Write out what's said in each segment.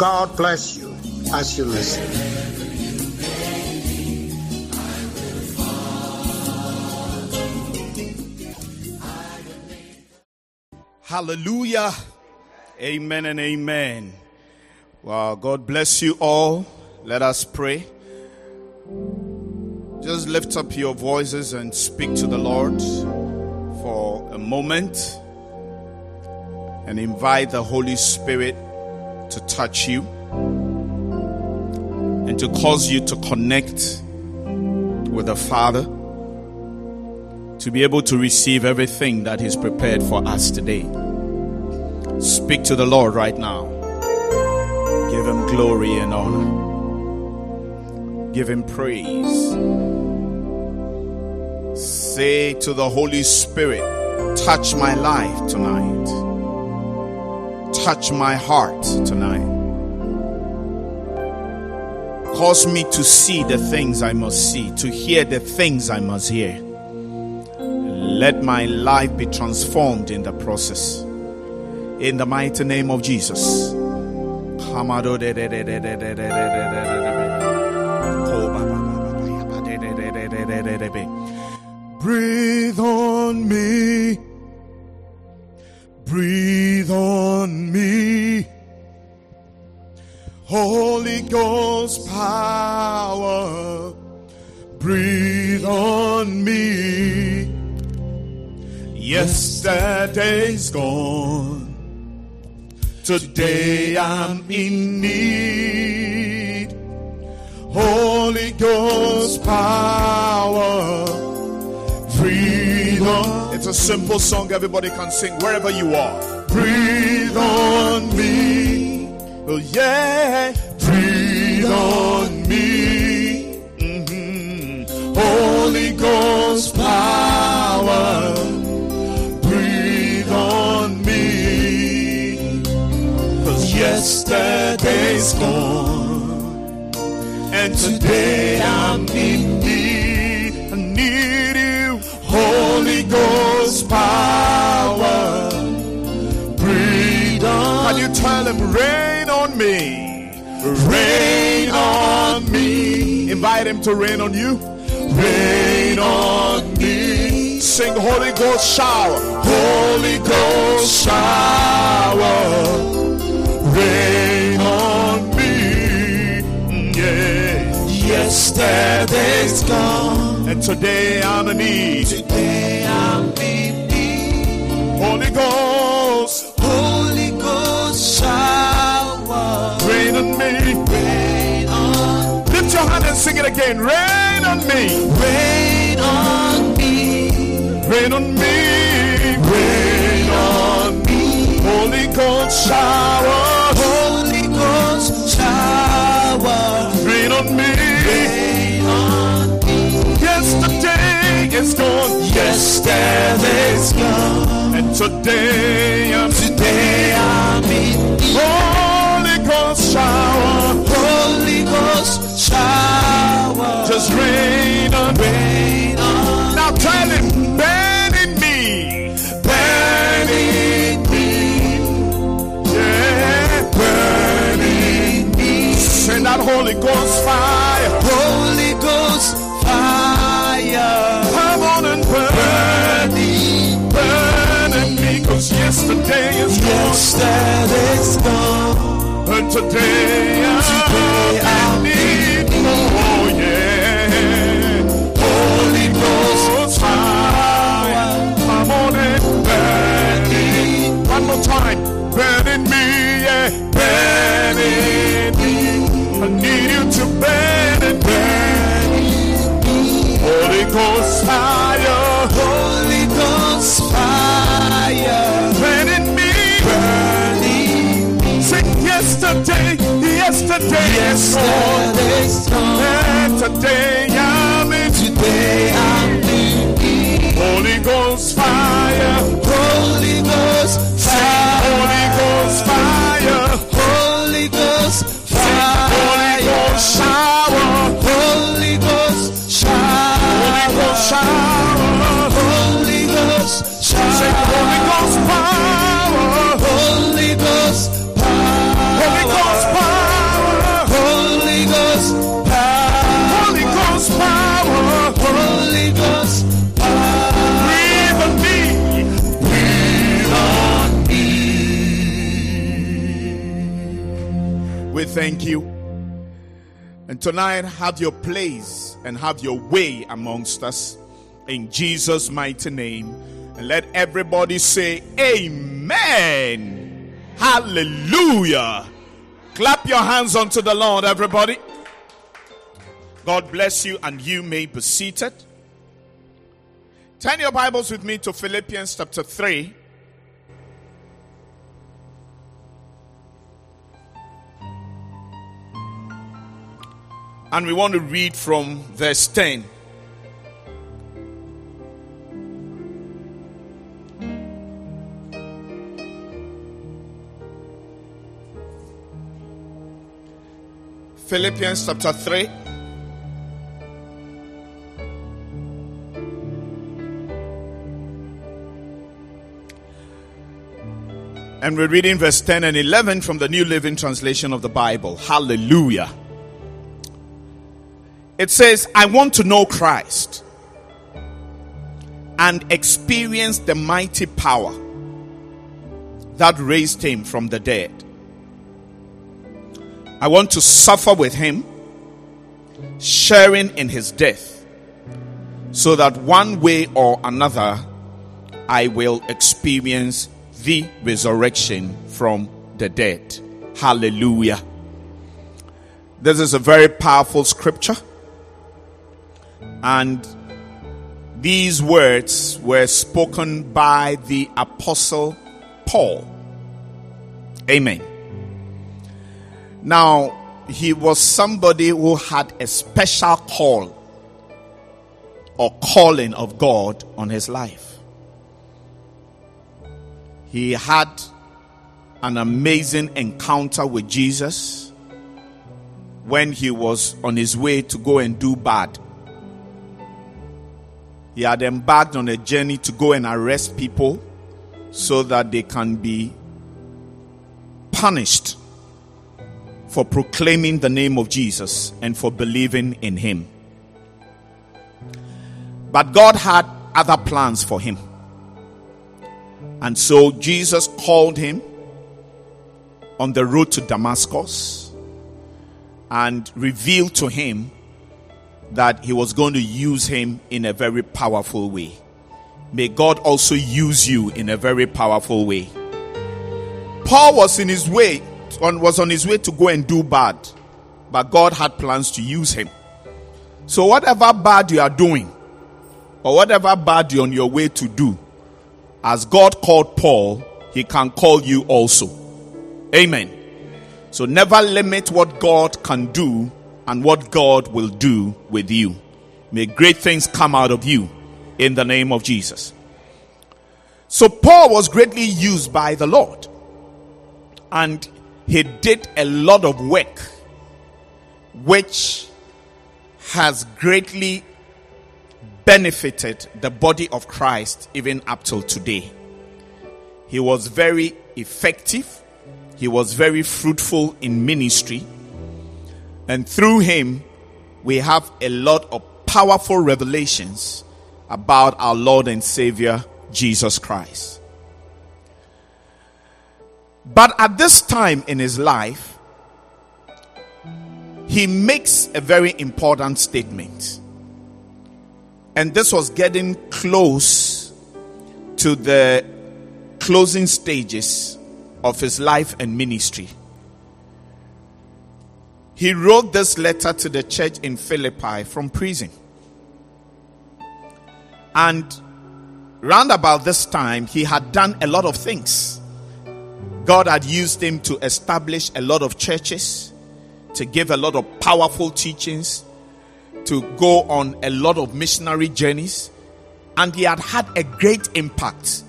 God bless you as you listen. Hallelujah. Amen and amen. Wow, God bless you all. Let us pray. Just lift up your voices and speak to the Lord for a moment and invite the Holy Spirit to touch you and to cause you to connect with the Father to be able to receive everything that He's prepared for us today. Speak to the Lord right now. Give Him glory and honor. Give Him praise. Say to the Holy Spirit, touch my life tonight. Touch my heart tonight. Cause me to see the things I must see, to hear the things I must hear. Let my life be transformed in the process. In the mighty name of Jesus. Breathe on me. Yesterday's gone. Today I'm in need. Holy Ghost power. Breathe on. It's a simple song everybody can sing wherever you are. Breathe on me. Oh yeah. Breathe on me. Mhm. Holy Ghost power. Yesterday's gone. And today I'm in need. I need you. Holy Ghost power. Breathe on. Can you tell him, rain on me? Rain on me. Invite him to rain on you. Rain on me. Sing Holy Ghost shower. Holy Ghost shower. Rain on me. Yeah. Yesterday's gone. And today I'm in need. Today I'm in need. Holy Ghost. Holy Ghost shower. Rain on me. Rain on Lift your hand and sing it again. Rain on me. Rain on me. Rain on me. Gone. And today I'm today I'm in Holy Ghost shower. Holy Ghost shower. Just rain on rain on. Now tell him, burn in me, burn in me, yeah, burn in me. Send that Holy Ghost fire, 'cause yesterday is gone. Yesterday's gone, and today I'm today I need more, yeah. Holy Ghost fire, come on and burn me. One more time, burn in me, yeah, burn in me. I need you to burn and burn. Holy Ghost fire, fire, burn in me, burn in me. Sing yesterday, Yesterday, is gone. And today I'm in. Today I'm in. Holy Ghost fire. Holy Ghost fire. Holy Ghost fire. Holy Ghost fire, Holy. Ghost shower. Holy Ghost Holy Ghost shower. shower. Holy Ghost Say Holy. Ghost power. Thank you. And tonight, have your place and have your way amongst us in Jesus' mighty name. And let everybody say, Amen. Hallelujah. Clap your hands unto the Lord, everybody. God bless you, and you may be seated. Turn your Bibles with me to Philippians chapter 3. And we want to read from verse 10. Philippians chapter 3. And we're reading verse 10 and 11 from the New Living Translation of the Bible. Hallelujah. It says, I want to know Christ and experience the mighty power that raised him from the dead. I want to suffer with him, sharing in his death, so that one way or another I will experience the resurrection from the dead. Hallelujah. This is a very powerful scripture. And these words were spoken by the apostle Paul. Amen. Now, he was somebody who had a special call or calling of God on his life. He had an amazing encounter with Jesus when he was on his way to go and do bad. He had embarked on a journey to go and arrest people so that they can be punished for proclaiming the name of Jesus and for believing in him. But God had other plans for him. And so Jesus called him on the road to Damascus and revealed to him that he was going to use him in a very powerful way. May God also use you in a very powerful way. Paul was in his way on, was on his way to go and do bad, but God had plans to use him. So whatever bad you are doing, or whatever bad you're on your way to do, as God called Paul, he can call you also. Amen. So never limit what God can do and what God will do with you. May great things come out of you in the name of Jesus. So Paul was greatly used by the Lord. And he did a lot of work which has greatly benefited the body of Christ even up till today. He was very effective. He was very fruitful in ministry. And through him, we have a lot of powerful revelations about our Lord and Savior, Jesus Christ. But at this time in his life, he makes a very important statement. And this was getting close to the closing stages of his life and ministry. He wrote this letter to the church in Philippi from prison. And round about this time, he had done a lot of things. God had used him to establish a lot of churches. to give a lot of powerful teachings, to go on a lot of missionary journeys, and he had had a great impact.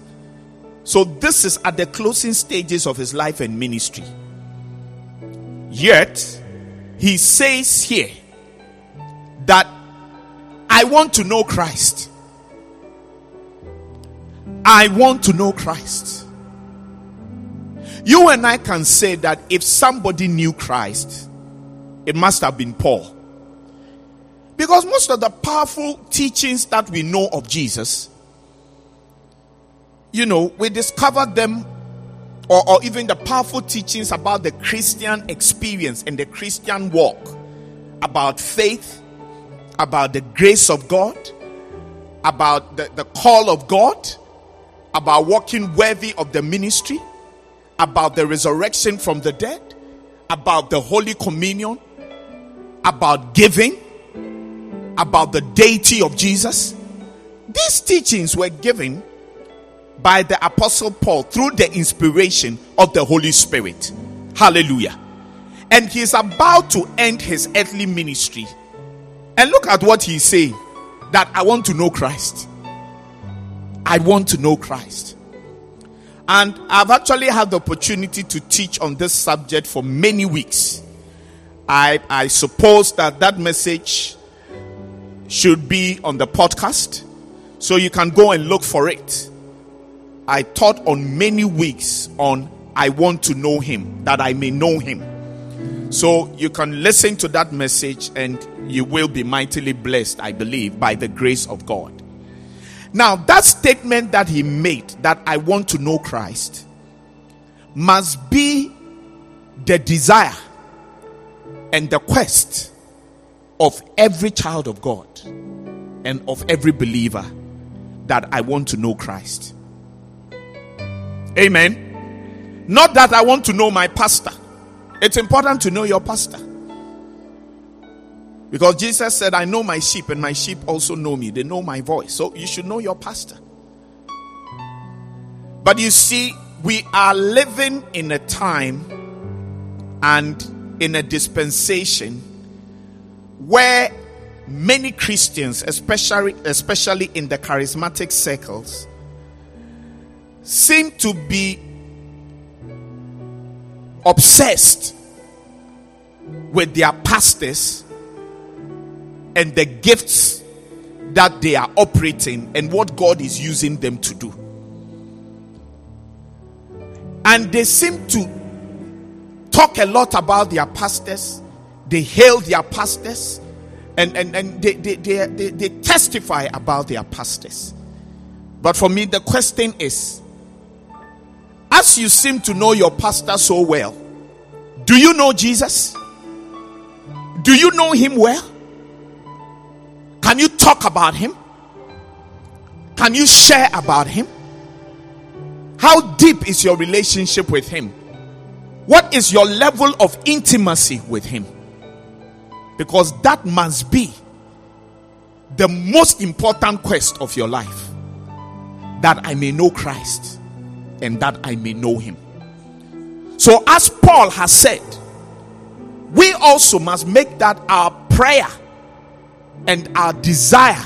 So, this is at the closing stages of his life and ministry. Yet, he says here that I want to know Christ. I want to know Christ. You and I can say that if somebody knew Christ, it must have been Paul. Because most of the powerful teachings that we know of Jesus, you know, we discovered them, or, or even the powerful teachings about the Christian experience and the Christian walk, about faith, about the grace of God, about the, the call of God, about walking worthy of the ministry, about the resurrection from the dead, about the Holy Communion, about giving, about the deity of Jesus. These teachings were given by the Apostle Paul through the inspiration of the Holy Spirit. Hallelujah. And he is about to end his earthly ministry. And look at what he's saying that I want to know Christ. I want to know Christ. And I've actually had the opportunity to teach on this subject for many weeks. I, I suppose that that message should be on the podcast. So you can go and look for it. I taught on many weeks on I want to know him, that I may know him. So you can listen to that message and you will be mightily blessed, I believe, by the grace of God. Now, that statement that he made, that I want to know Christ, must be the desire and the quest of every child of God and of every believer that I want to know Christ. Amen. Not that I want to know my pastor. It's important to know your pastor. Because Jesus said, I know my sheep, and my sheep also know me. They know my voice. So you should know your pastor. But you see, we are living in a time and in a dispensation where many Christians, especially especially in the charismatic circles, seem to be obsessed with their pastors and the gifts that they are operating and what God is using them to do. And they seem to talk a lot about their pastors, they hail their pastors, and, and, and they, they, they, they, they testify about their pastors. But for me, the question is as you seem to know your pastor so well, do you know Jesus? Do you know him well? Can you talk about him? Can you share about him? How deep is your relationship with him? What is your level of intimacy with him? Because that must be the most important quest of your life that I may know Christ and that I may know him. So, as Paul has said, we also must make that our prayer and our desire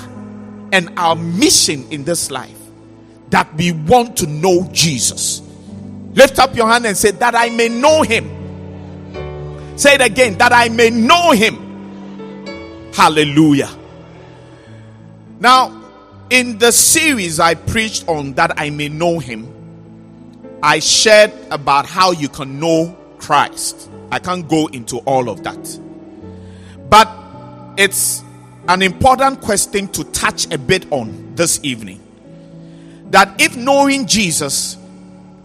and our mission in this life that we want to know Jesus. Lift up your hand and say, That I may know him. Say it again, that I may know him. Hallelujah. Now, in the series I preached on that I may know him, I shared about how you can know Christ. I can't go into all of that. But it's an important question to touch a bit on this evening. That if knowing Jesus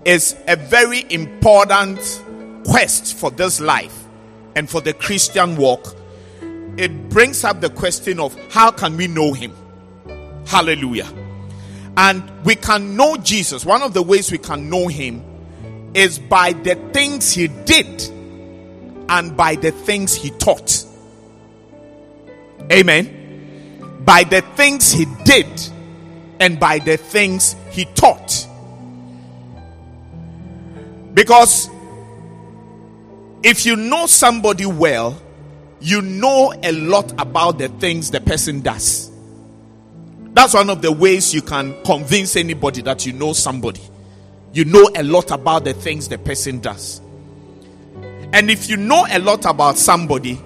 is a very important quest for this life and for the Christian walk, it brings up the question of how can we know him? Hallelujah. And we can know Jesus. One of the ways we can know him is by the things he did and by the things he taught. Amen. By the things he did and by the things he taught. Because if you know somebody well, you know a lot about the things the person does. That's one of the ways you can convince anybody that you know somebody. You know a lot about the things the person does. And if you know a lot about somebody,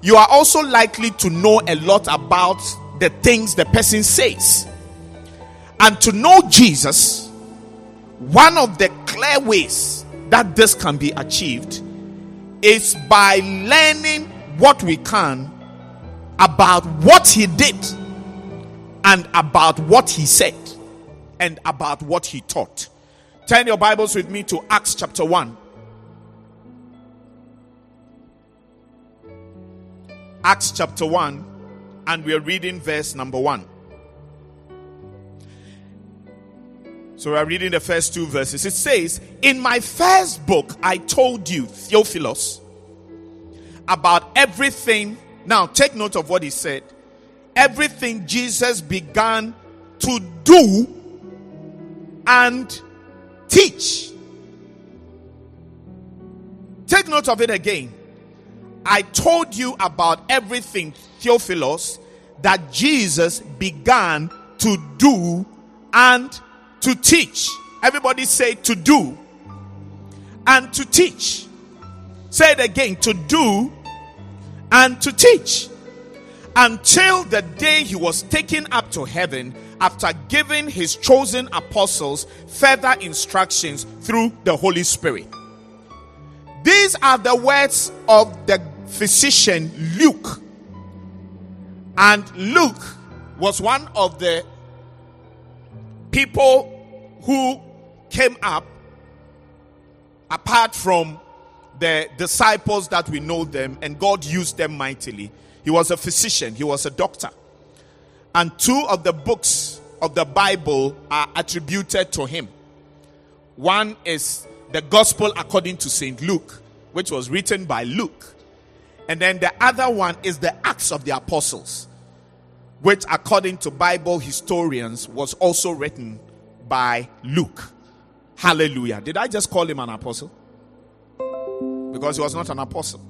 you are also likely to know a lot about the things the person says. And to know Jesus, one of the clear ways that this can be achieved is by learning what we can about what he did and about what he said and about what he taught. Turn your Bibles with me to Acts chapter 1. Acts chapter 1, and we are reading verse number 1. So we are reading the first two verses. It says, In my first book, I told you, Theophilus, about everything. Now, take note of what he said. Everything Jesus began to do and teach. Take note of it again. I told you about everything, Theophilus, that Jesus began to do and to teach. Everybody say to do and to teach. Say it again to do and to teach. Until the day he was taken up to heaven after giving his chosen apostles further instructions through the Holy Spirit. These are the words of the physician Luke. And Luke was one of the people who came up apart from the disciples that we know them and God used them mightily. He was a physician, he was a doctor. And two of the books of the Bible are attributed to him. One is the Gospel according to St. Luke, which was written by Luke. And then the other one is the Acts of the Apostles, which, according to Bible historians, was also written by Luke. Hallelujah. Did I just call him an apostle? Because he was not an apostle.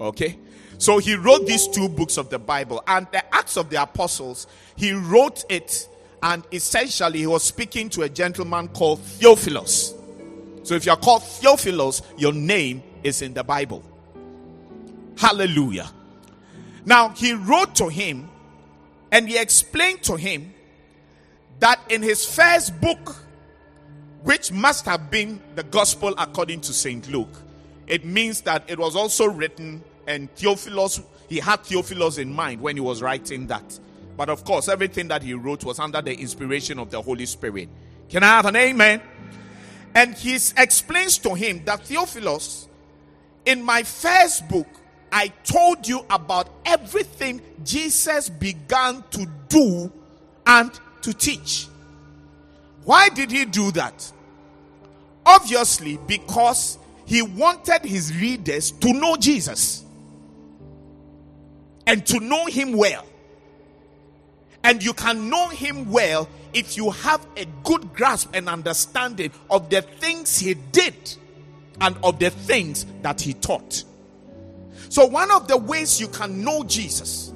Okay? So he wrote these two books of the Bible. And the Acts of the Apostles, he wrote it, and essentially he was speaking to a gentleman called Theophilus. So if you're called Theophilus, your name is in the Bible. Hallelujah. Now, he wrote to him and he explained to him that in his first book, which must have been the gospel according to St. Luke, it means that it was also written and Theophilus, he had Theophilus in mind when he was writing that. But of course, everything that he wrote was under the inspiration of the Holy Spirit. Can I have an amen? And he explains to him that Theophilus, in my first book, I told you about everything Jesus began to do and to teach. Why did he do that? Obviously, because he wanted his readers to know Jesus and to know him well. And you can know him well if you have a good grasp and understanding of the things he did and of the things that he taught. So, one of the ways you can know Jesus,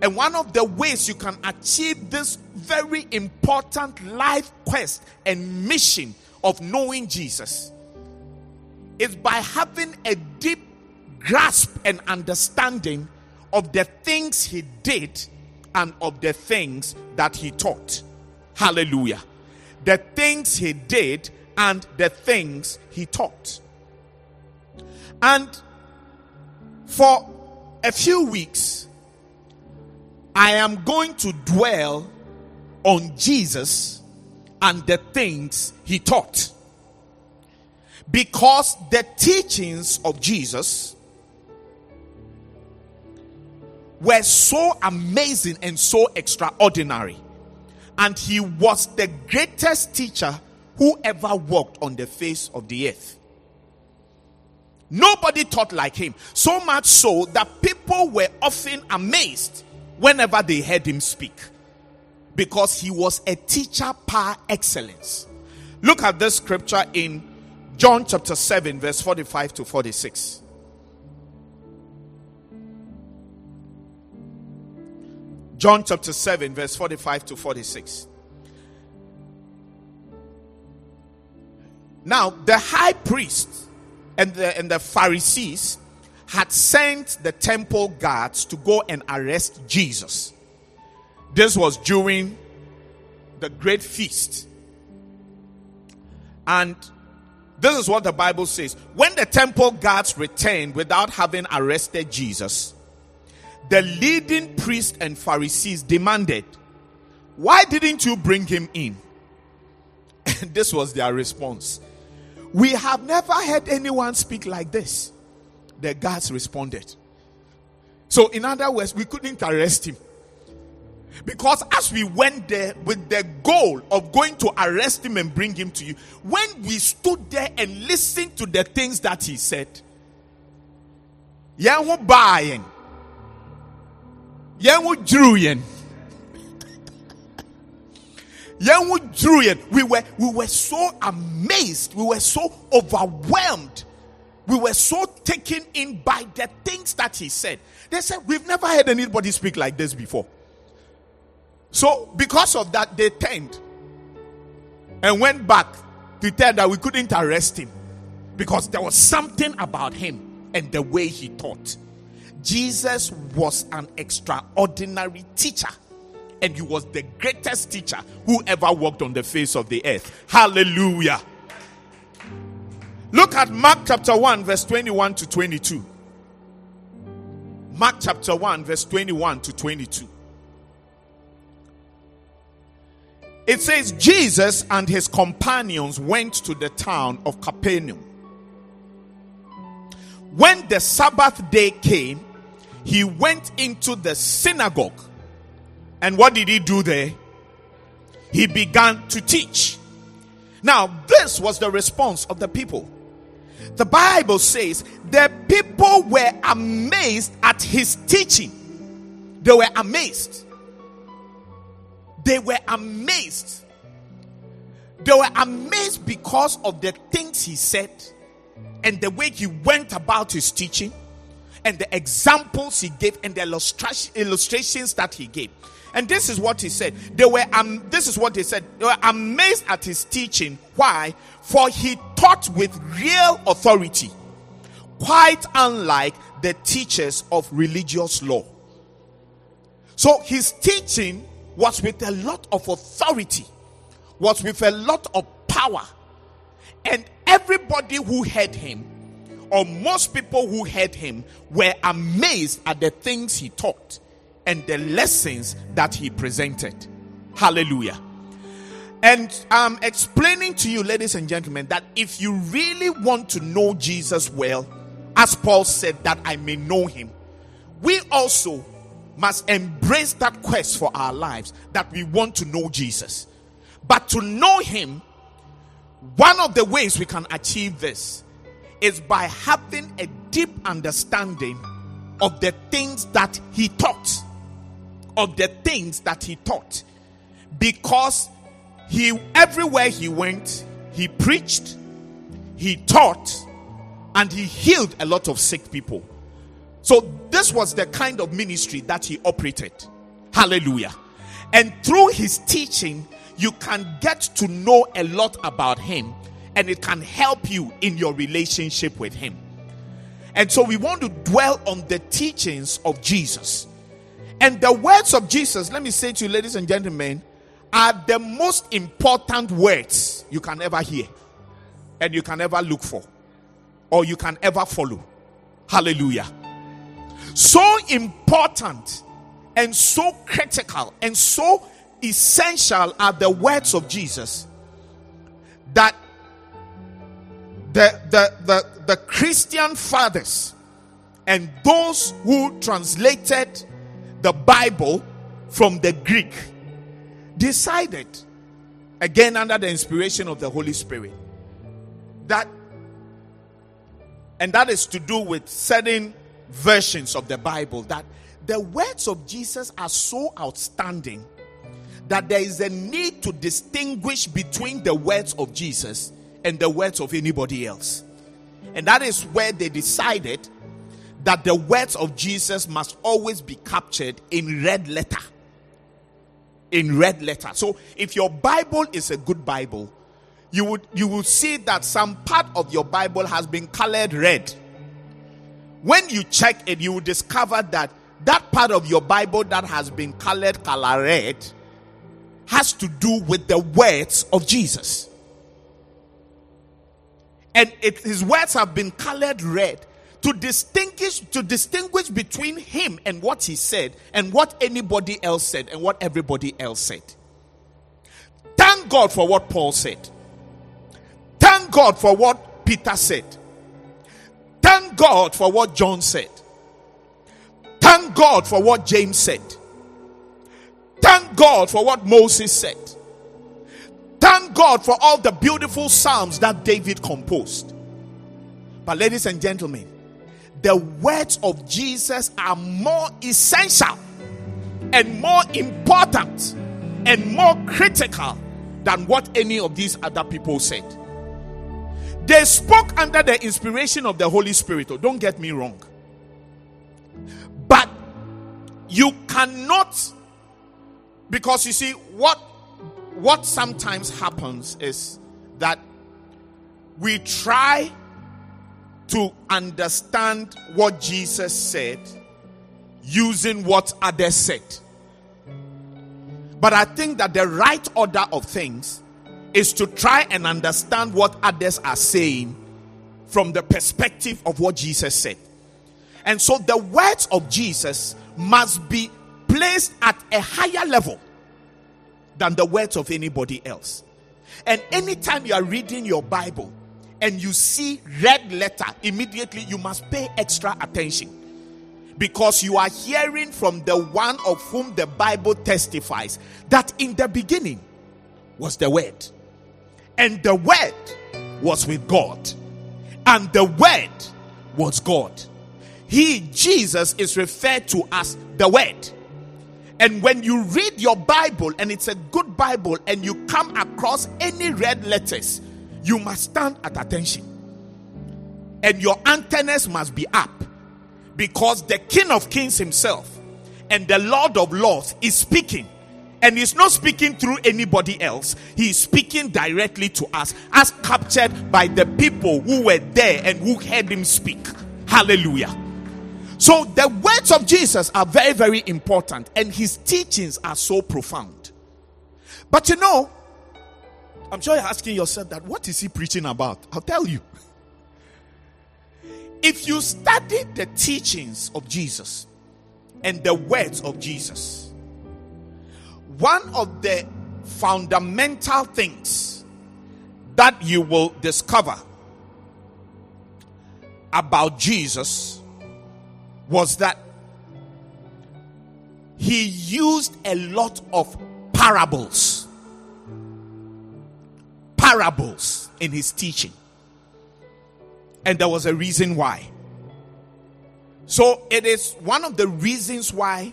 and one of the ways you can achieve this very important life quest and mission of knowing Jesus, is by having a deep grasp and understanding of the things he did and of the things that he taught. Hallelujah. The things he did and the things he taught. And for a few weeks, I am going to dwell on Jesus and the things he taught. Because the teachings of Jesus were so amazing and so extraordinary. And he was the greatest teacher who ever walked on the face of the earth. Nobody taught like him. So much so that people were often amazed whenever they heard him speak. Because he was a teacher par excellence. Look at this scripture in John chapter 7, verse 45 to 46. John chapter 7, verse 45 to 46. Now, the high priest and the, and the Pharisees had sent the temple guards to go and arrest Jesus. This was during the great feast. And this is what the Bible says. When the temple guards returned without having arrested Jesus, the leading priests and Pharisees demanded, Why didn't you bring him in? And this was their response. We have never heard anyone speak like this. The guards responded. So, in other words, we couldn't arrest him. Because as we went there with the goal of going to arrest him and bring him to you, when we stood there and listened to the things that he said, Yahu buying, Yahu Druyan, Yahu Druyan, we were we were so amazed, we were so overwhelmed, we were so taken in by the things that he said. They said, We've never heard anybody speak like this before. So, because of that, they turned and went back to tell that we couldn't arrest him because there was something about him and the way he taught. Jesus was an extraordinary teacher, and he was the greatest teacher who ever walked on the face of the earth. Hallelujah. Look at Mark chapter 1, verse 21 to 22. Mark chapter 1, verse 21 to 22. It says, Jesus and his companions went to the town of Capernaum. When the Sabbath day came, he went into the synagogue. And what did he do there? He began to teach. Now, this was the response of the people. The Bible says the people were amazed at his teaching. They were amazed. They were amazed. They were amazed because of the things he said and the way he went about his teaching and the examples he gave and the illustrations that he gave. And this is what he said. They were um, this is what they said. They were amazed at his teaching. Why? For he taught with real authority, quite unlike the teachers of religious law. So his teaching was with a lot of authority, was with a lot of power. And everybody who heard him, or most people who heard him, were amazed at the things he taught and the lessons that he presented. Hallelujah. And I'm explaining to you, ladies and gentlemen, that if you really want to know Jesus well, as Paul said, that I may know him, we also must embrace that quest for our lives that we want to know Jesus. But to know Him, one of the ways we can achieve this is by having a deep understanding of the things that He taught. Of the things that He taught. Because He, everywhere He went, He preached, He taught, and He healed a lot of sick people. So, this was the kind of ministry that he operated. Hallelujah. And through his teaching, you can get to know a lot about him and it can help you in your relationship with him. And so, we want to dwell on the teachings of Jesus. And the words of Jesus, let me say to you, ladies and gentlemen, are the most important words you can ever hear and you can ever look for or you can ever follow. Hallelujah so important and so critical and so essential are the words of Jesus that the, the, the, the Christian fathers and those who translated the Bible from the Greek decided, again under the inspiration of the Holy Spirit, that, and that is to do with certain versions of the Bible that the words of Jesus are so outstanding that there is a need to distinguish between the words of Jesus and the words of anybody else. And that is where they decided that the words of Jesus must always be captured in red letter. In red letter. So if your Bible is a good Bible, you would you will see that some part of your Bible has been colored red. When you check it, you will discover that that part of your Bible that has been colored color red has to do with the words of Jesus. And it, his words have been colored red to distinguish to distinguish between him and what he said and what anybody else said and what everybody else said. Thank God for what Paul said. Thank God for what Peter said. Thank God for what John said. Thank God for what James said. Thank God for what Moses said. Thank God for all the beautiful psalms that David composed. But, ladies and gentlemen, the words of Jesus are more essential and more important and more critical than what any of these other people said. They spoke under the inspiration of the Holy Spirit. Oh, don't get me wrong. But you cannot because you see what what sometimes happens is that we try to understand what Jesus said using what others said. But I think that the right order of things is to try and understand what others are saying from the perspective of what Jesus said. And so the words of Jesus must be placed at a higher level than the words of anybody else. And anytime you are reading your Bible and you see red letter, immediately you must pay extra attention because you are hearing from the one of whom the Bible testifies that in the beginning was the Word, and the Word was with God, and the Word was God. He, Jesus, is referred to as the Word. And when you read your Bible and it's a good Bible and you come across any red letters, you must stand at attention. And your antennas must be up because the King of Kings himself and the Lord of Lords is speaking. And he's not speaking through anybody else. He's speaking directly to us, as captured by the people who were there and who heard him speak. Hallelujah. So the words of Jesus are very, very important, and his teachings are so profound. But you know, I'm sure you're asking yourself that what is he preaching about? I'll tell you. If you study the teachings of Jesus and the words of Jesus, one of the fundamental things that you will discover about Jesus was that he used a lot of parables. Parables in his teaching. And there was a reason why. So it is one of the reasons why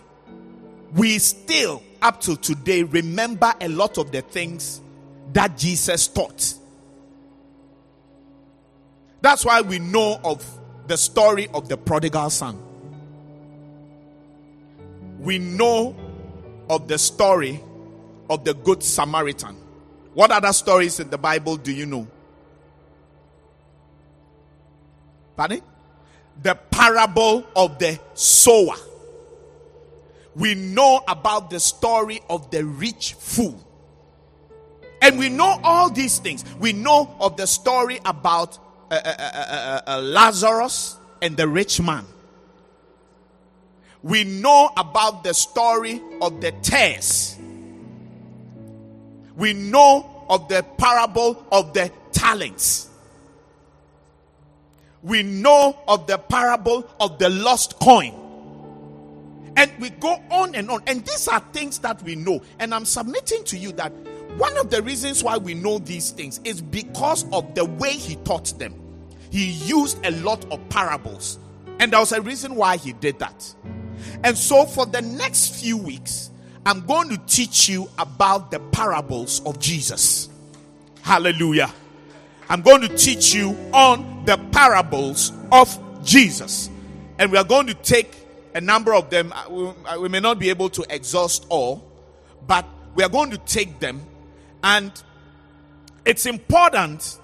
we still, up to today, remember a lot of the things that Jesus taught. That's why we know of the story of the prodigal son we know of the story of the Good Samaritan. What other stories in the Bible do you know? Pardon? The parable of the sower. We know about the story of the rich fool. And we know all these things. We know of the story about uh, uh, uh, uh Lazarus and the rich man we know about the story of the tares. We know of the parable of the talents. We know of the parable of the lost coin. And we go on and on. And these are things that we know. And I'm submitting to you that one of the reasons why we know these things is because of the way he taught them. He used a lot of parables. And there was a reason why he did that. And so, for the next few weeks, I'm going to teach you about the parables of Jesus. Hallelujah. I'm going to teach you on the parables of Jesus. And we are going to take a number of them. Uh, we may not be able to exhaust all, but we are going to take them. And it's important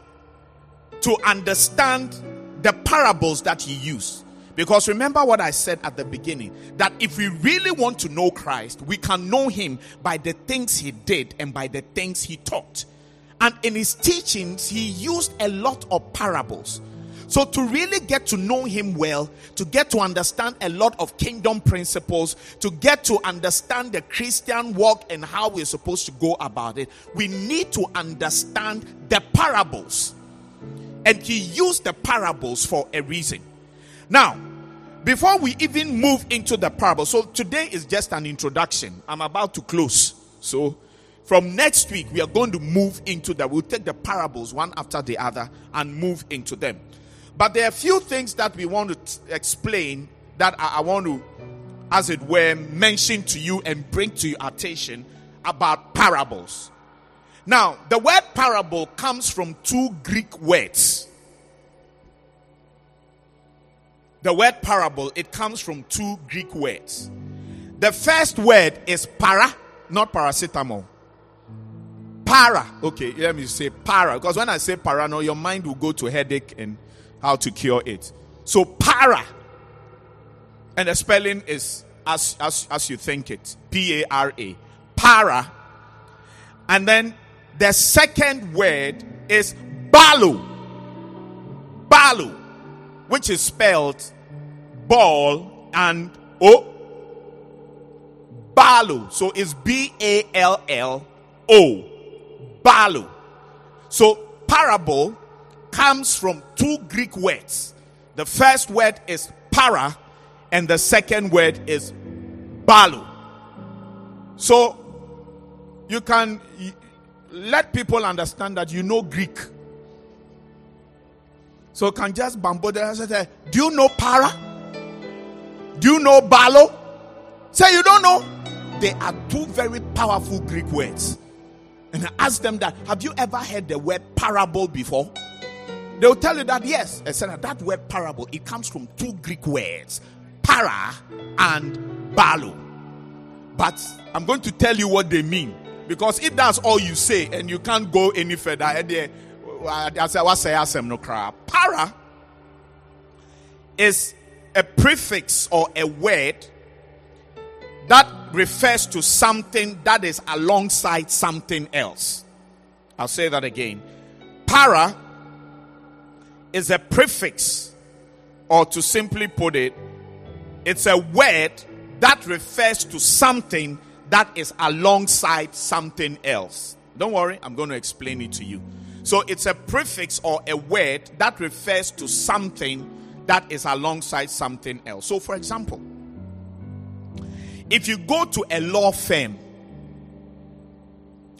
to understand the parables that he used. Because remember what I said at the beginning that if we really want to know Christ, we can know him by the things he did and by the things he taught. And in his teachings, he used a lot of parables. So, to really get to know him well, to get to understand a lot of kingdom principles, to get to understand the Christian walk and how we're supposed to go about it, we need to understand the parables. And he used the parables for a reason. Now, before we even move into the parable, so today is just an introduction. I'm about to close. So, from next week, we are going to move into that. We'll take the parables one after the other and move into them. But there are a few things that we want to explain that I, I want to, as it were, mention to you and bring to your attention about parables. Now, the word parable comes from two Greek words. The word parable, it comes from two Greek words. The first word is para, not paracetamol. Para. Okay, let me say para. Because when I say para, now your mind will go to headache and how to cure it. So para. And the spelling is as, as, as you think it. P-A-R-A. Para. And then the second word is balu. Balu. Which is spelled ball and O. Balu. So it's B A L L O balu. So parable comes from two Greek words. The first word is para, and the second word is balu. So you can let people understand that you know Greek. So can just bamboo and say, Do you know para? Do you know ballo? Say you don't know. They are two very powerful Greek words and I ask them that, have you ever heard the word parable before? They'll tell you that yes. Said that word parable, it comes from two Greek words, para and ballo. But I'm going to tell you what they mean. Because if that's all you say and you can't go any further, eh, no Para is a prefix or a word that refers to something that is alongside something else. I'll say that again. Para is a prefix, or to simply put it, it's a word that refers to something that is alongside something else. Don't worry, I'm going to explain it to you. So it's a prefix or a word that refers to something that is alongside something else. So, for example, if you go to a law firm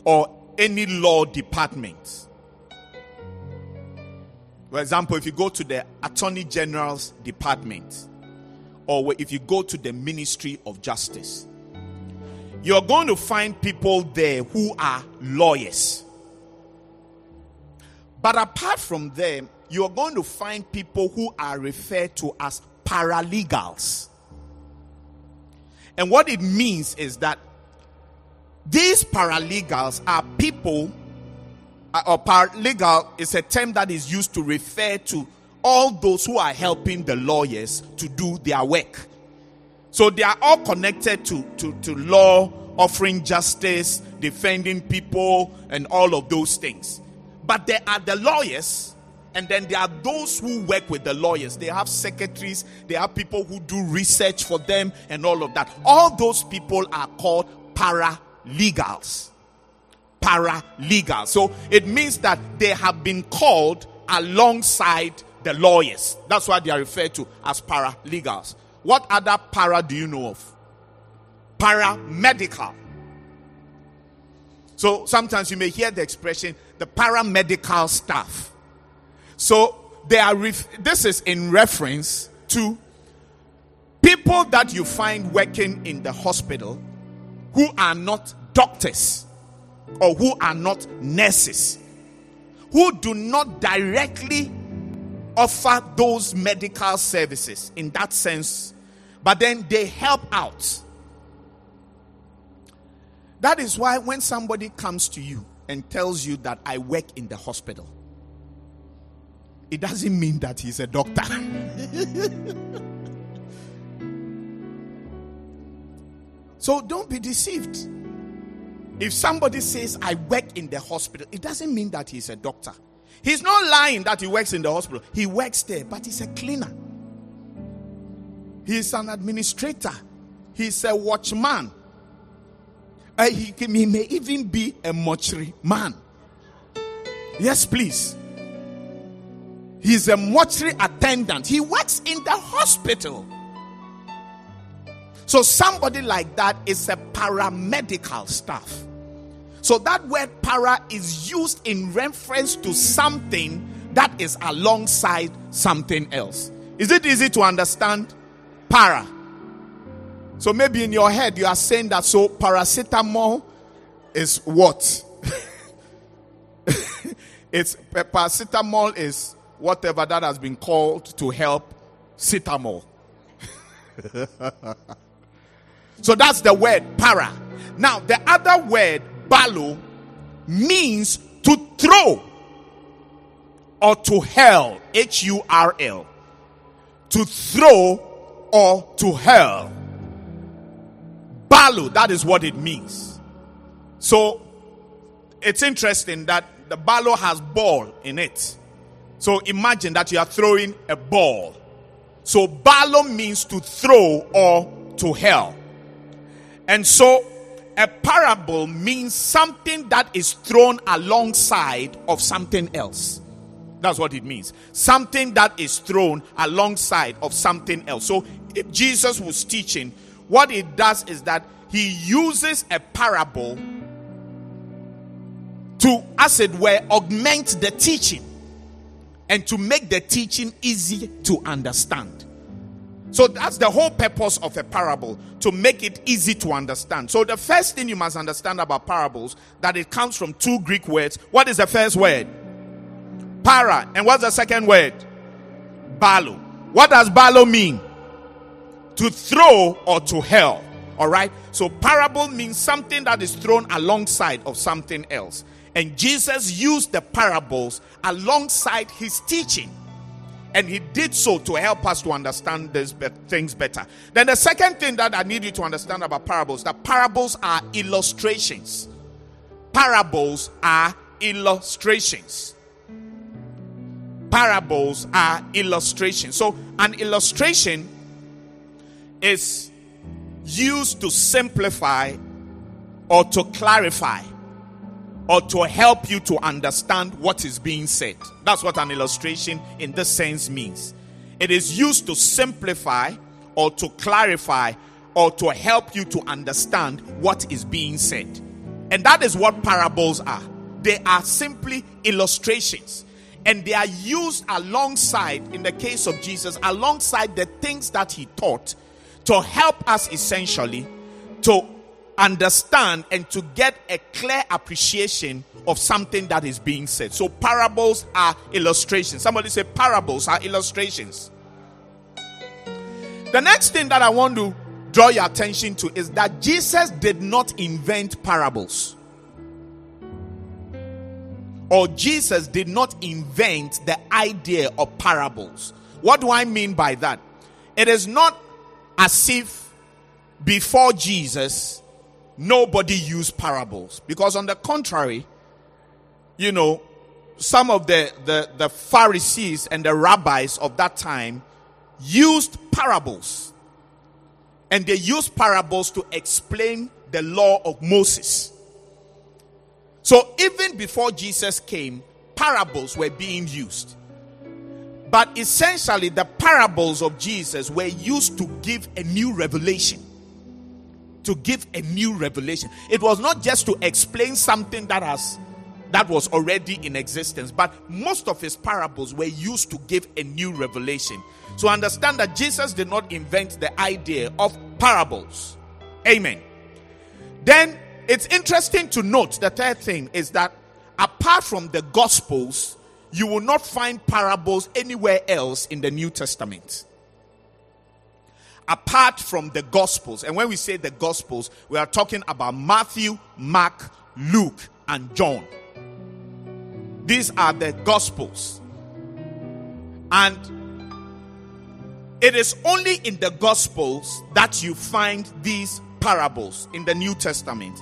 or any law department, for example, if you go to the Attorney General's department, or if you go to the Ministry of Justice, you're going to find people there who are lawyers. But apart from them, you're going to find people who are referred to as paralegals. And what it means is that these paralegals are people, Uh, or paralegal is a term that is used to refer to all those who are helping the lawyers to do their work. So they are all connected to, to, to law, offering justice, defending people, and all of those things. But there are the lawyers and then there are those who work with the lawyers. They have secretaries, they have people who do research for them, and all of that. All those people are called paralegals. Paralegals. So it means that they have been called alongside the lawyers. That's why they are referred to as paralegals. What other para do you know of? Paramedical. So sometimes you may hear the expression the paramedical staff. So they are ref- this is in reference to people that you find working in the hospital who are not doctors or who are not nurses, who do not directly offer those medical services in that sense, but then they help out. That is why when somebody comes to you and tells you that I work in the hospital, it doesn't mean that he's a doctor. so don't be deceived. If somebody says, I work in the hospital, it doesn't mean that he's a doctor. He's not lying that he works in the hospital. He works there, but he's a cleaner. He's an administrator. He's a watchman. Uh, he, he may even be a mortuary man. Yes, please. He's a mortuary attendant. He works in the hospital. So somebody like that is a paramedical staff. So that word para is used in reference to something that is alongside something else. Is it easy to understand? Para. So maybe in your head you are saying that so paracetamol is what? it's paracetamol is whatever that has been called to help cetamol. so that's the word para. Now the other word ballo means to throw or to hurl. H U R L. To throw or to hurl. Ballo, that is what it means. So it's interesting that the ballo has ball in it. So imagine that you are throwing a ball. So ballo means to throw or to hurl. And so a parable means something that is thrown alongside of something else. That's what it means. Something that is thrown alongside of something else. So if Jesus was teaching, what it does is that he uses a parable to, as it were, augment the teaching and to make the teaching easy to understand. So that's the whole purpose of a parable to make it easy to understand. So the first thing you must understand about parables that it comes from two Greek words. What is the first word? Para. And what's the second word? Ballo. What does ballo mean? To throw or to hurl. All right? So parable means something that is thrown alongside of something else. And Jesus used the parables alongside his teaching and he did so to help us to understand these things better. Then the second thing that I need you to understand about parables that parables are illustrations. Parables are illustrations. Parables are illustrations. So an illustration is used to simplify or to clarify or to help you to understand what is being said. That's what an illustration in this sense means. It is used to simplify or to clarify or to help you to understand what is being said. And that is what parables are. They are simply illustrations. And they are used alongside, in the case of Jesus, alongside the things that he taught to help us essentially to understand and to get a clear appreciation of something that is being said. So parables are illustrations. Somebody say parables are illustrations. The next thing that I want to draw your attention to is that Jesus did not invent parables. Or Jesus did not invent the idea of parables. What do I mean by that? It is not as if before Jesus nobody used parables. Because, on the contrary, you know, some of the, the, the Pharisees and the rabbis of that time used parables. And they used parables to explain the law of Moses. So, even before Jesus came, parables were being used. But essentially, the parables of Jesus were used to give a new revelation to give a new revelation. It was not just to explain something that has that was already in existence, but most of his parables were used to give a new revelation. So understand that Jesus did not invent the idea of parables. Amen. Then it's interesting to note the third thing is that apart from the Gospels, you will not find parables anywhere else in the New Testament. Apart from the Gospels, and when we say the Gospels, we are talking about Matthew, Mark, Luke, and John. These are the Gospels. And it is only in the Gospels that you find these parables in the New Testament.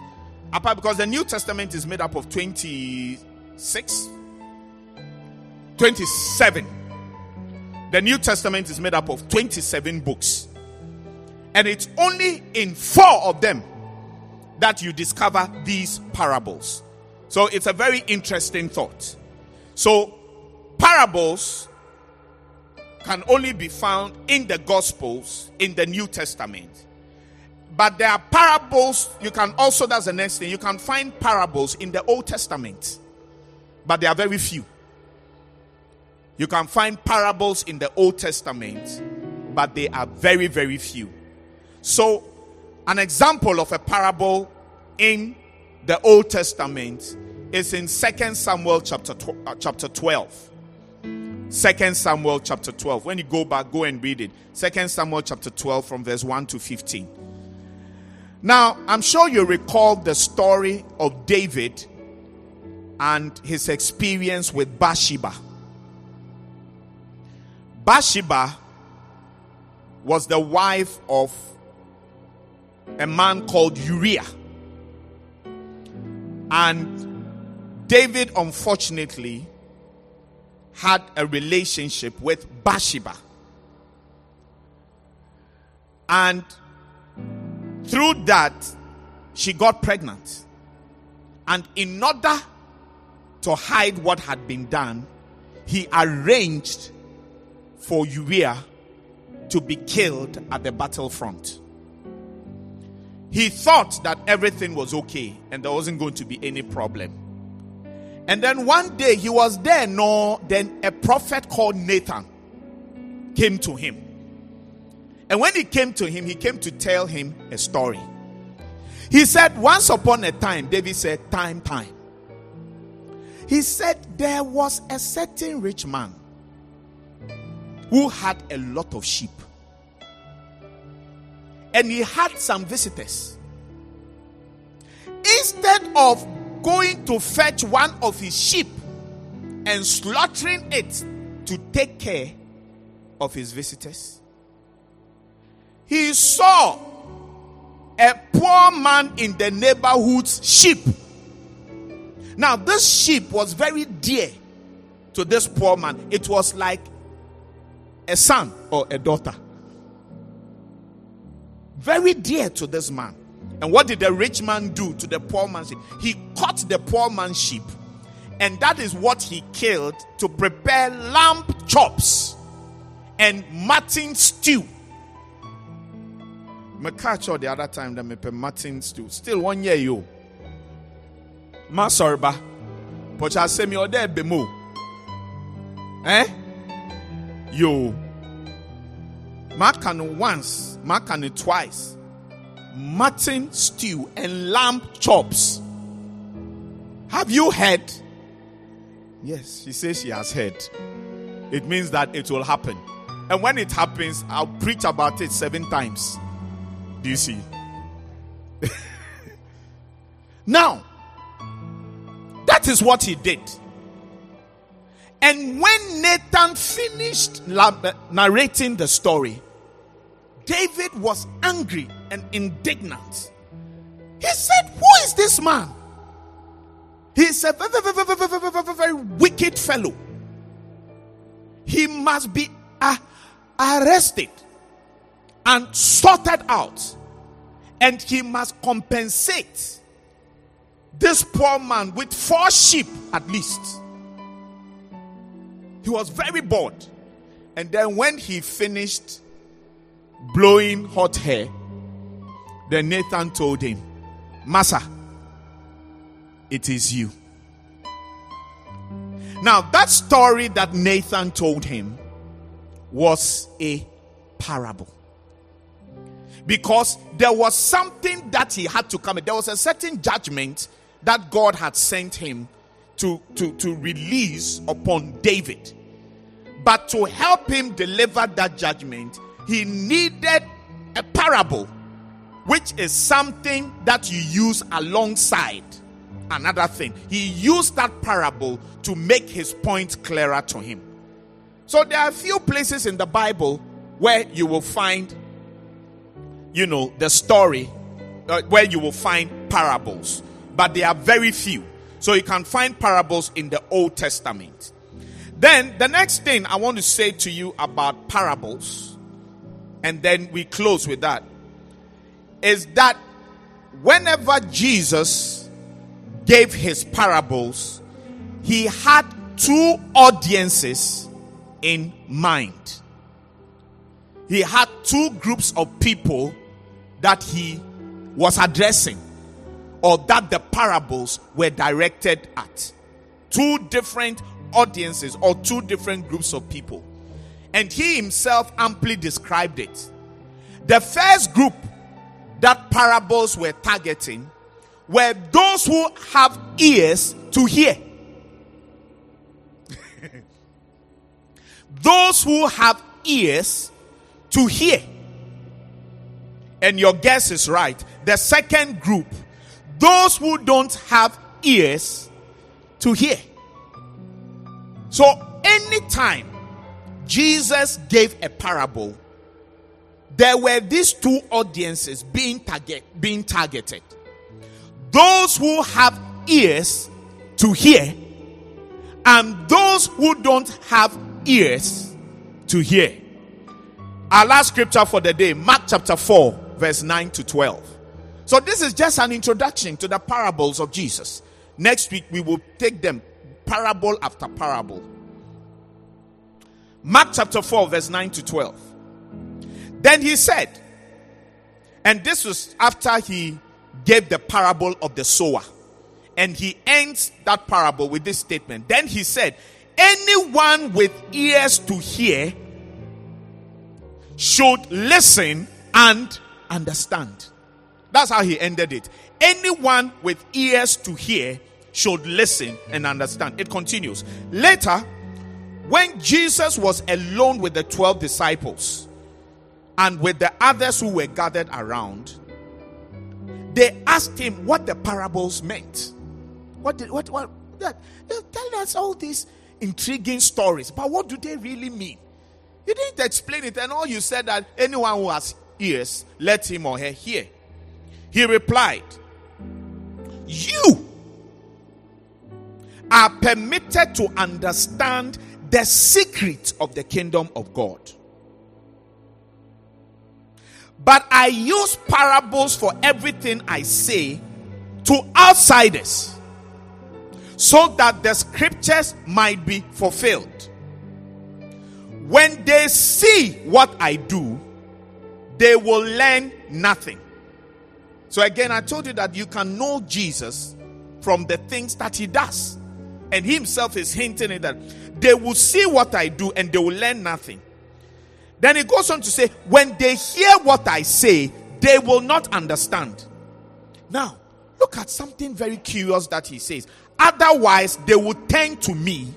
Apart because the New Testament is made up of 26, 27. The New Testament is made up of 27 books. And it's only in four of them that you discover these parables. So it's a very interesting thought. So, parables can only be found in the Gospels, in the New Testament. But there are parables, you can also, that's the next thing, you can find parables in the Old Testament, but there are very few. You can find parables in the Old Testament, but they are very, very few. So, an example of a parable in the Old Testament is in 2 Samuel chapter, uh, chapter 12. 2 Samuel chapter 12. When you go back, go and read it. 2 Samuel chapter 12 from verse 1 to 15. Now, I'm sure you recall the story of David and his experience with Bathsheba. Bathsheba was the wife of a man called Uriah. And David, unfortunately, had a relationship with Bathsheba. And through that, she got pregnant. And in order to hide what had been done, he arranged for Uriah to be killed at the battlefront. He thought that everything was okay and there wasn't going to be any problem. And then one day he was there, no, then a prophet called Nathan came to him. And when he came to him, he came to tell him a story. He said, Once upon a time, David said, Time, time. He said, There was a certain rich man who had a lot of sheep. And he had some visitors. Instead of going to fetch one of his sheep and slaughtering it to take care of his visitors, he saw a poor man in the neighborhood's sheep. Now, this sheep was very dear to this poor man. It was like a son or a daughter. Very dear to this man. And what did the rich man do to the poor man's sheep? He caught the poor man's sheep, and that is what he killed to prepare lamb chops and mutton stew me catch the other time that me pe Martin stew. Still one year yo. Ma sorry ba. Pocha say me ode bemo. Eh? Yo. Ma can once, ma can twice. Mutton stew and lamb chops. Have you heard? Yes, she says she has heard. It means that it will happen. And when it happens, I'll preach about it seven times. Do you see? now, that is what he did. And when Nathan finished narrating the story, David was angry and indignant. He said, Who is this man? He's a very, very, very, very, very, very wicked fellow. He must be uh, arrested and sorted out. And he must compensate this poor man with four sheep at least. He was very bored. And then when he finished blowing hot hair, then Nathan told him, Massa, it is you. Now, that story that Nathan told him was a parable because there was something that he had to come. There was a certain judgment that God had sent him to, to, to release upon David. But to help him deliver that judgment, he needed a parable, which is something that you use alongside another thing. He used that parable to make his point clearer to him. So there are a few places in the Bible where you will find, you know, the story, uh, where you will find parables, but they are very few. So you can find parables in the Old Testament. Then the next thing I want to say to you about parables, and then we close with that, is that whenever Jesus gave his parables, he had two audiences in mind. He had two groups of people that he was addressing or that the parables were directed at. Two different audiences or two different groups of people. And he himself amply described it. The first group that parables were targeting were those who have ears to hear. those who have ears to hear. And your guess is right. The second group, those who don't have ears to hear. So, anytime Jesus gave a parable, there were these two audiences being target being targeted. Those who have ears to hear and those who don't have ears to hear. Our last scripture for the day, Mark chapter 4, verse 9 to 12. So, this is just an introduction to the parables of Jesus. Next week, we will take them parable after parable. Mark chapter 4, verse 9 to 12. Then he said, and this was after he gave the parable of the sower. And he ends that parable with this statement. Then he said, Anyone with ears to hear should listen and understand. That's how he ended it. Anyone with ears to hear should listen and understand. It continues. Later, when Jesus was alone with the 12 disciples and with the others who were gathered around, they asked him what the parables meant. What did what what that tell us all these intriguing stories, but what do they really mean? You didn't explain it, and all you said that anyone who has ears, let him or her hear. He replied, You are permitted to understand the secret of the kingdom of God. But I use parables for everything I say to outsiders so that the scriptures might be fulfilled. When they see what I do, they will learn nothing. So, again, I told you that you can know Jesus from the things that he does. And he himself is hinting at that they will see what I do and they will learn nothing. Then he goes on to say, when they hear what I say, they will not understand. Now, look at something very curious that he says. Otherwise, they will turn to me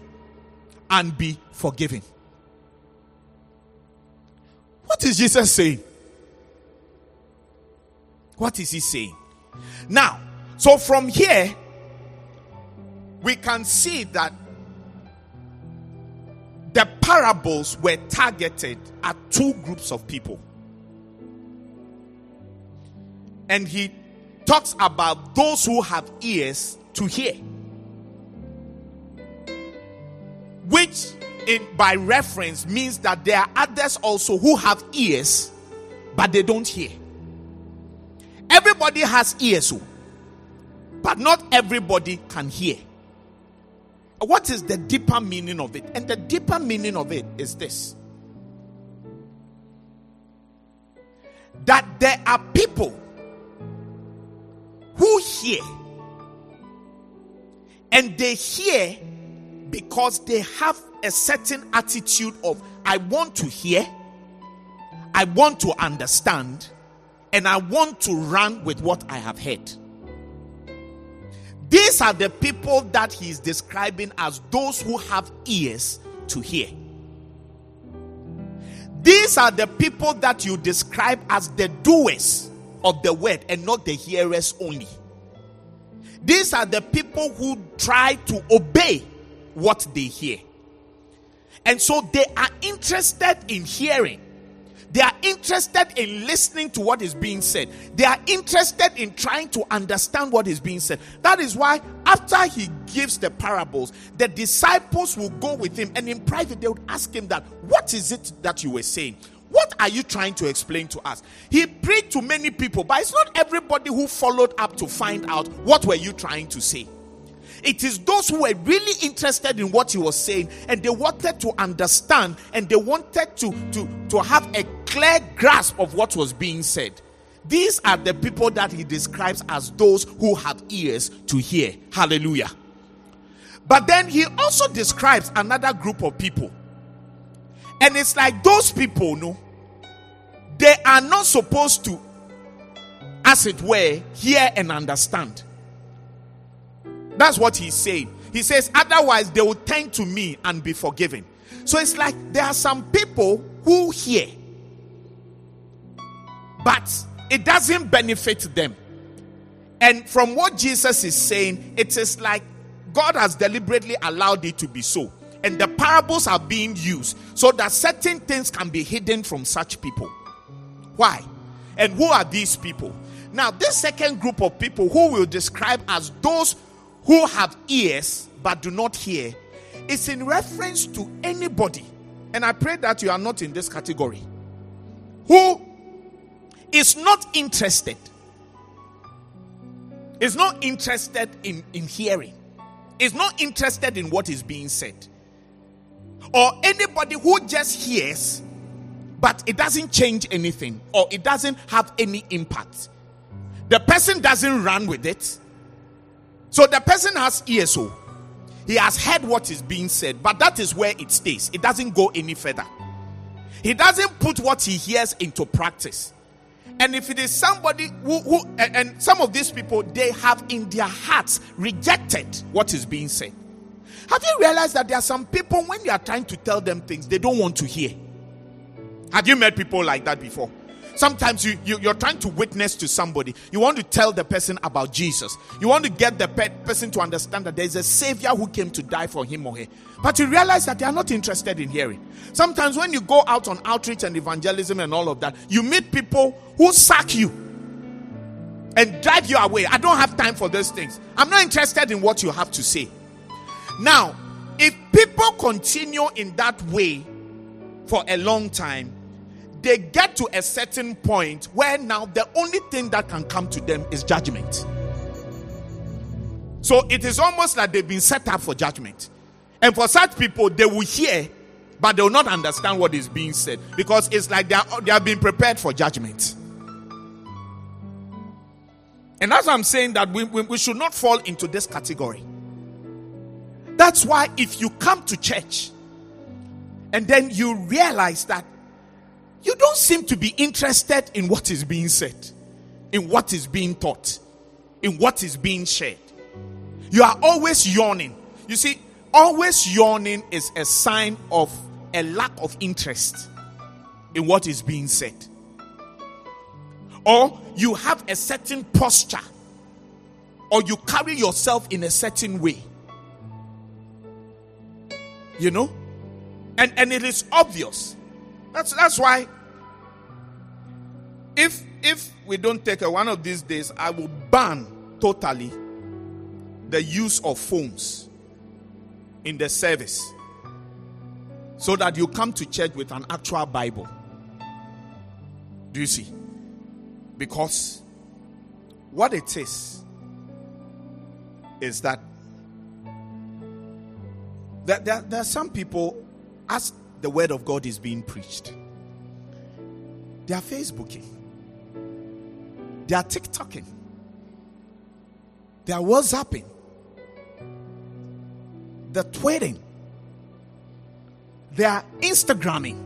and be forgiven. What is Jesus saying? What is he saying? Now, so from here, we can see that the parables were targeted at two groups of people. And he talks about those who have ears to hear. Which, in, by reference, means that there are others also who have ears, but they don't hear. Everybody has ears, but not everybody can hear. What is the deeper meaning of it? And the deeper meaning of it is this that there are people who hear and they hear because they have a certain attitude of I want to hear, I want to understand, and I want to run with what I have heard. These are the people that he is describing as those who have ears to hear. These are the people that you describe as the doers of the word and not the hearers only. These are the people who try to obey what they hear. And so they are interested in hearing. They are interested in listening to what is being said. They are interested in trying to understand what is being said. That is why, after he gives the parables, the disciples will go with him and in private they would ask him that, What is it that you were saying? What are you trying to explain to us? He preached to many people, but it's not everybody who followed up to find out what were you trying to say. It is those who were really interested in what he was saying and they wanted to understand and they wanted to, to, to have a clear grasp of what was being said. These are the people that he describes as those who have ears to hear. Hallelujah. But then he also describes another group of people. And it's like those people, no, they are not supposed to, as it were, hear and understand. That's what he's saying. He says, otherwise, they will turn to me and be forgiven. So it's like there are some people who hear, but it doesn't benefit them. And from what Jesus is saying, it is like God has deliberately allowed it to be so. And the parables are being used so that certain things can be hidden from such people. Why? And who are these people? Now, this second group of people who will describe as those who have ears but do not hear is in reference to anybody. And I pray that you are not in this category. Who is not interested, is not interested in, in hearing, is not interested in what is being said. Or anybody who just hears, but it doesn't change anything, or it doesn't have any impact. The person doesn't run with it. So the person has ESO. he has heard what is being said, but that is where it stays. It doesn't go any further. He doesn't put what he hears into practice. And if it is somebody who, who and, and some of these people, they have in their hearts rejected what is being said. Have you realized that there are some people, when you are trying to tell them things, they don't want to hear? Have you met people like that before? Sometimes you, you, are trying to witness to somebody. You want to tell the person about Jesus. You want to get the person to understand that there is a Savior who came to die for him or her. But you realize that they are not interested in hearing. Sometimes when you go out on outreach and evangelism and all of that, you meet people who sack you and drive you away. I don't have time for those things. I'm not interested in what you have to say. Now, if people continue in that way for a long time, they get to a certain point where now the only thing that can come to them is judgment. So it is almost like they've been set up for judgment. And for such people, they will hear, but they will not understand what is being said because it's like they, are, they have been prepared for judgment. And as I'm saying that we, we, we should not fall into this category. That's why if you come to church and then you realize that you don't seem to be interested in what is being said, in what is being taught, in what is being shared. You are always yawning. You see, always yawning is a sign of a lack of interest in what is being said. Or you have a certain posture, or you carry yourself in a certain way. You know? And, and it is obvious that's that's why if if we don't take a one of these days, I will ban totally the use of phones in the service. So that you come to church with an actual Bible. Do you see? Because what it is is that there, there, there are some people as the word of God is being preached. They are Facebooking. They are TikToking. They are WhatsApping. They're tweeting. They are Instagramming.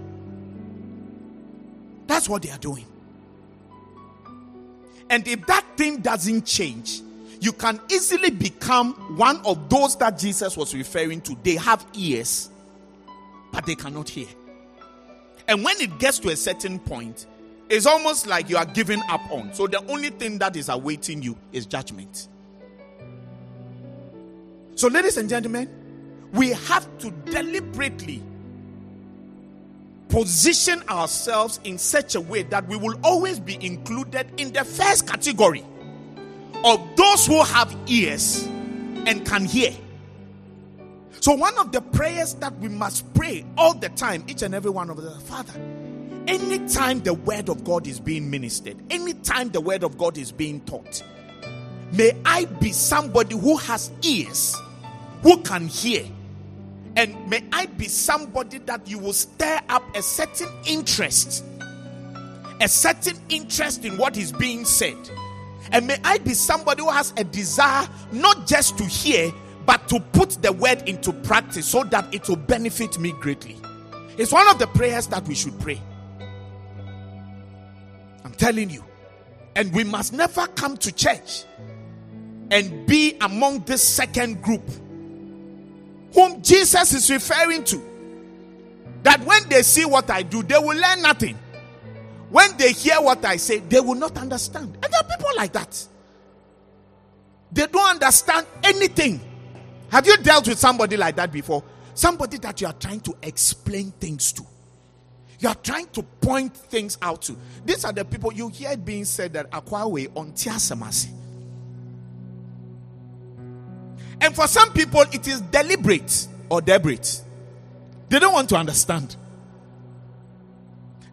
That's what they are doing. And if that thing doesn't change, you can easily become one of those that Jesus was referring to. They have ears, but they cannot hear. And when it gets to a certain point, it's almost like you are giving up on. So the only thing that is awaiting you is judgment. So, ladies and gentlemen, we have to deliberately position ourselves in such a way that we will always be included in the first category of those who have ears and can hear. So, one of the prayers that we must pray all the time, each and every one of us, Father, anytime the word of God is being ministered, anytime the word of God is being taught, may I be somebody who has ears, who can hear. And may I be somebody that you will stir up a certain interest, a certain interest in what is being said. And may I be somebody who has a desire not just to hear, but to put the word into practice so that it will benefit me greatly. It's one of the prayers that we should pray. I'm telling you. And we must never come to church and be among this second group whom Jesus is referring to. That when they see what I do, they will learn nothing. When they hear what I say, they will not understand. And there are people like that. They don't understand anything. Have you dealt with somebody like that before? Somebody that you are trying to explain things to. You are trying to point things out to. These are the people you hear being said that Akwawe on Tiasamasi. And for some people, it is deliberate or deliberate. They don't want to understand.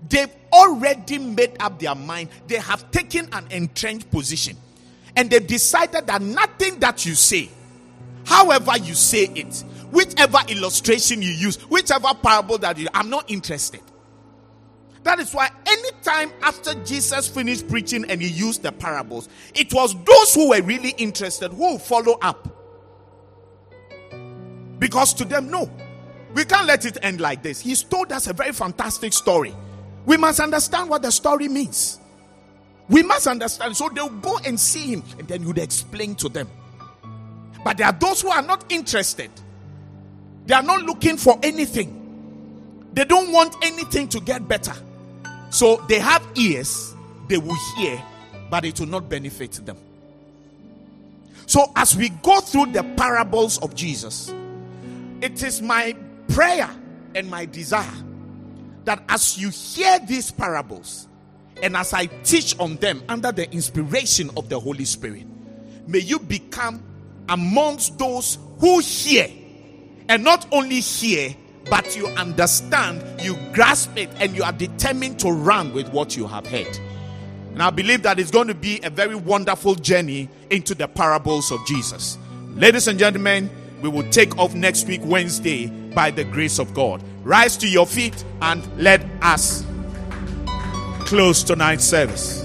They've already made up their mind. They have taken an entrenched position. And they've decided that nothing that you say, however you say it, whichever illustration you use, whichever parable that you, I'm not interested. That is why anytime after Jesus finished preaching and he used the parables, it was those who were really interested who follow up. Because to them, no, we can't let it end like this. He's told us a very fantastic story. We must understand what the story means. We must understand. So they'll go and see him, and then you'd explain to them. But there are those who are not interested. They are not looking for anything. They don't want anything to get better. So they have ears, they will hear, but it will not benefit them. So as we go through the parables of Jesus, it is my prayer and my desire that as you hear these parables and as I teach on them under the inspiration of the Holy Spirit, may you become amongst those who hear and not only hear, but you understand, you grasp it, and you are determined to run with what you have heard. And I believe that it's going to be a very wonderful journey into the parables of Jesus. Ladies and gentlemen, we will take off next week, Wednesday, by the grace of God. Rise to your feet and let us close tonight's service.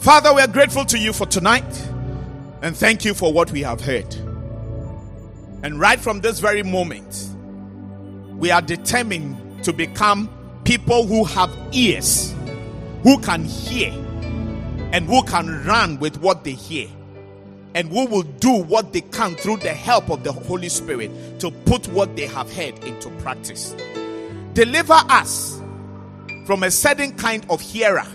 Father, we are grateful to you for tonight and thank you for what we have heard. And right from this very moment, we are determined to become people who have ears, who can hear, and who can run with what they hear, and who will do what they can through the help of the Holy Spirit to put what they have heard into practice. Deliver us from a certain kind of hearer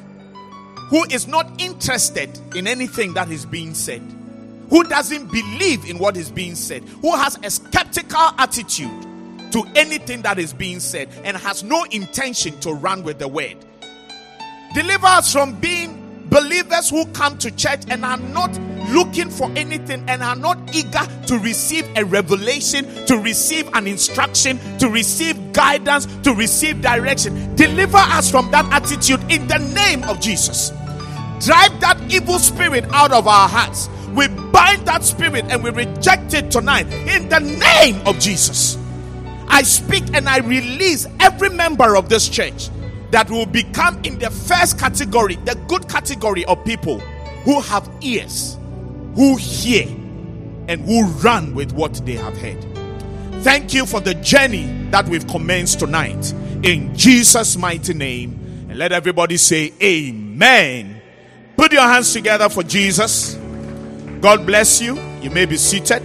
who is not interested in anything that is being said, who doesn't believe in what is being said, who has a skeptical attitude to anything that is being said, and has no intention to run with the word. Deliver us from being believers who come to church and are not looking for anything and are not eager to receive a revelation, to receive an instruction, to receive guidance, to receive direction. Deliver us from that attitude in the name of Jesus. Drive that evil spirit out of our hearts. We bind that spirit and we reject it tonight in the name of Jesus. I speak and I release every member of this church that will become in the first category, the good category of people who have ears, who hear, and who run with what they have heard. Thank you for the journey that we've commenced tonight. In Jesus' mighty name. And let everybody say, Amen. Put your hands together for Jesus. God bless you. You may be seated.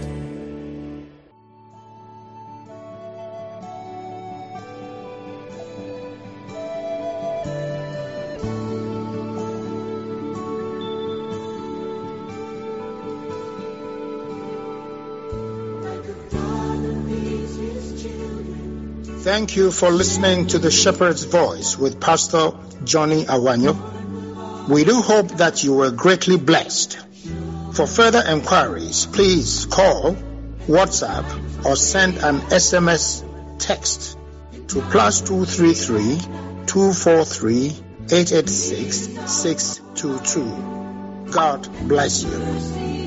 Thank you for listening to the Shepherd's Voice with Pastor Johnny Awanyo. We do hope that you were greatly blessed. For further enquiries, please call, WhatsApp, or send an SMS text to plus 233 243 886 622. God bless you.